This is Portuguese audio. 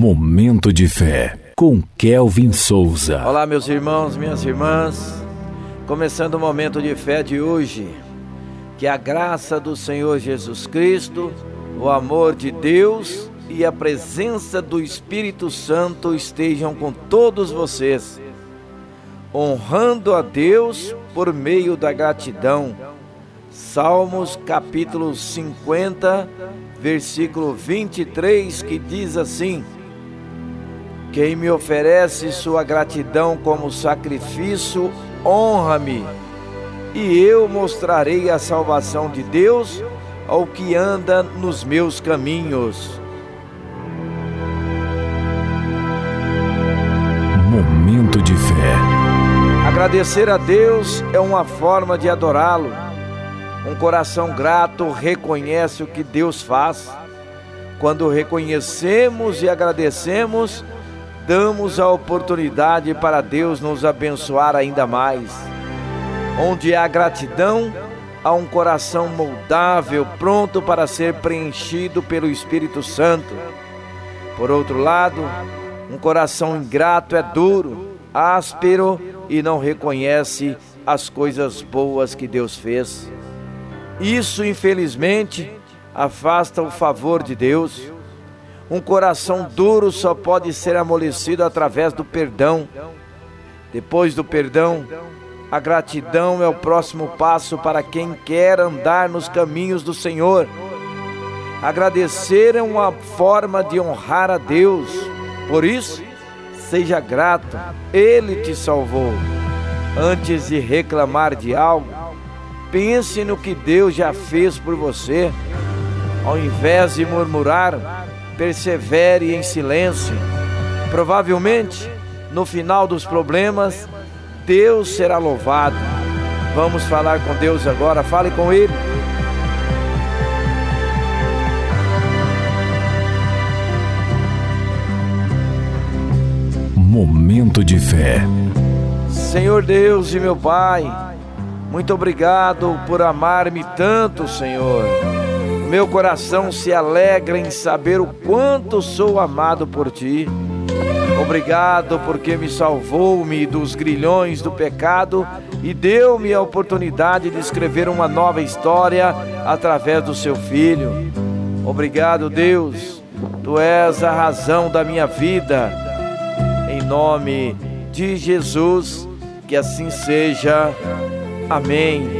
Momento de fé com Kelvin Souza. Olá, meus irmãos, minhas irmãs. Começando o momento de fé de hoje. Que a graça do Senhor Jesus Cristo, o amor de Deus e a presença do Espírito Santo estejam com todos vocês, honrando a Deus por meio da gratidão. Salmos capítulo 50, versículo 23, que diz assim: Quem me oferece sua gratidão como sacrifício, honra-me, e eu mostrarei a salvação de Deus ao que anda nos meus caminhos. Momento de fé. Agradecer a Deus é uma forma de adorá-lo um coração grato reconhece o que Deus faz. Quando reconhecemos e agradecemos, damos a oportunidade para Deus nos abençoar ainda mais. Onde há gratidão, há um coração moldável, pronto para ser preenchido pelo Espírito Santo. Por outro lado, um coração ingrato é duro, áspero e não reconhece as coisas boas que Deus fez. Isso, infelizmente, afasta o favor de Deus. Um coração duro só pode ser amolecido através do perdão. Depois do perdão, a gratidão é o próximo passo para quem quer andar nos caminhos do Senhor. Agradecer é uma forma de honrar a Deus. Por isso, seja grato, Ele te salvou. Antes de reclamar de algo, Pense no que Deus já fez por você. Ao invés de murmurar, persevere em silêncio. Provavelmente, no final dos problemas, Deus será louvado. Vamos falar com Deus agora, fale com Ele. Momento de fé. Senhor Deus e meu Pai, muito obrigado por amar-me tanto, Senhor. Meu coração se alegra em saber o quanto sou amado por ti. Obrigado porque me salvou-me dos grilhões do pecado e deu-me a oportunidade de escrever uma nova história através do seu filho. Obrigado, Deus. Tu és a razão da minha vida. Em nome de Jesus, que assim seja. Amém.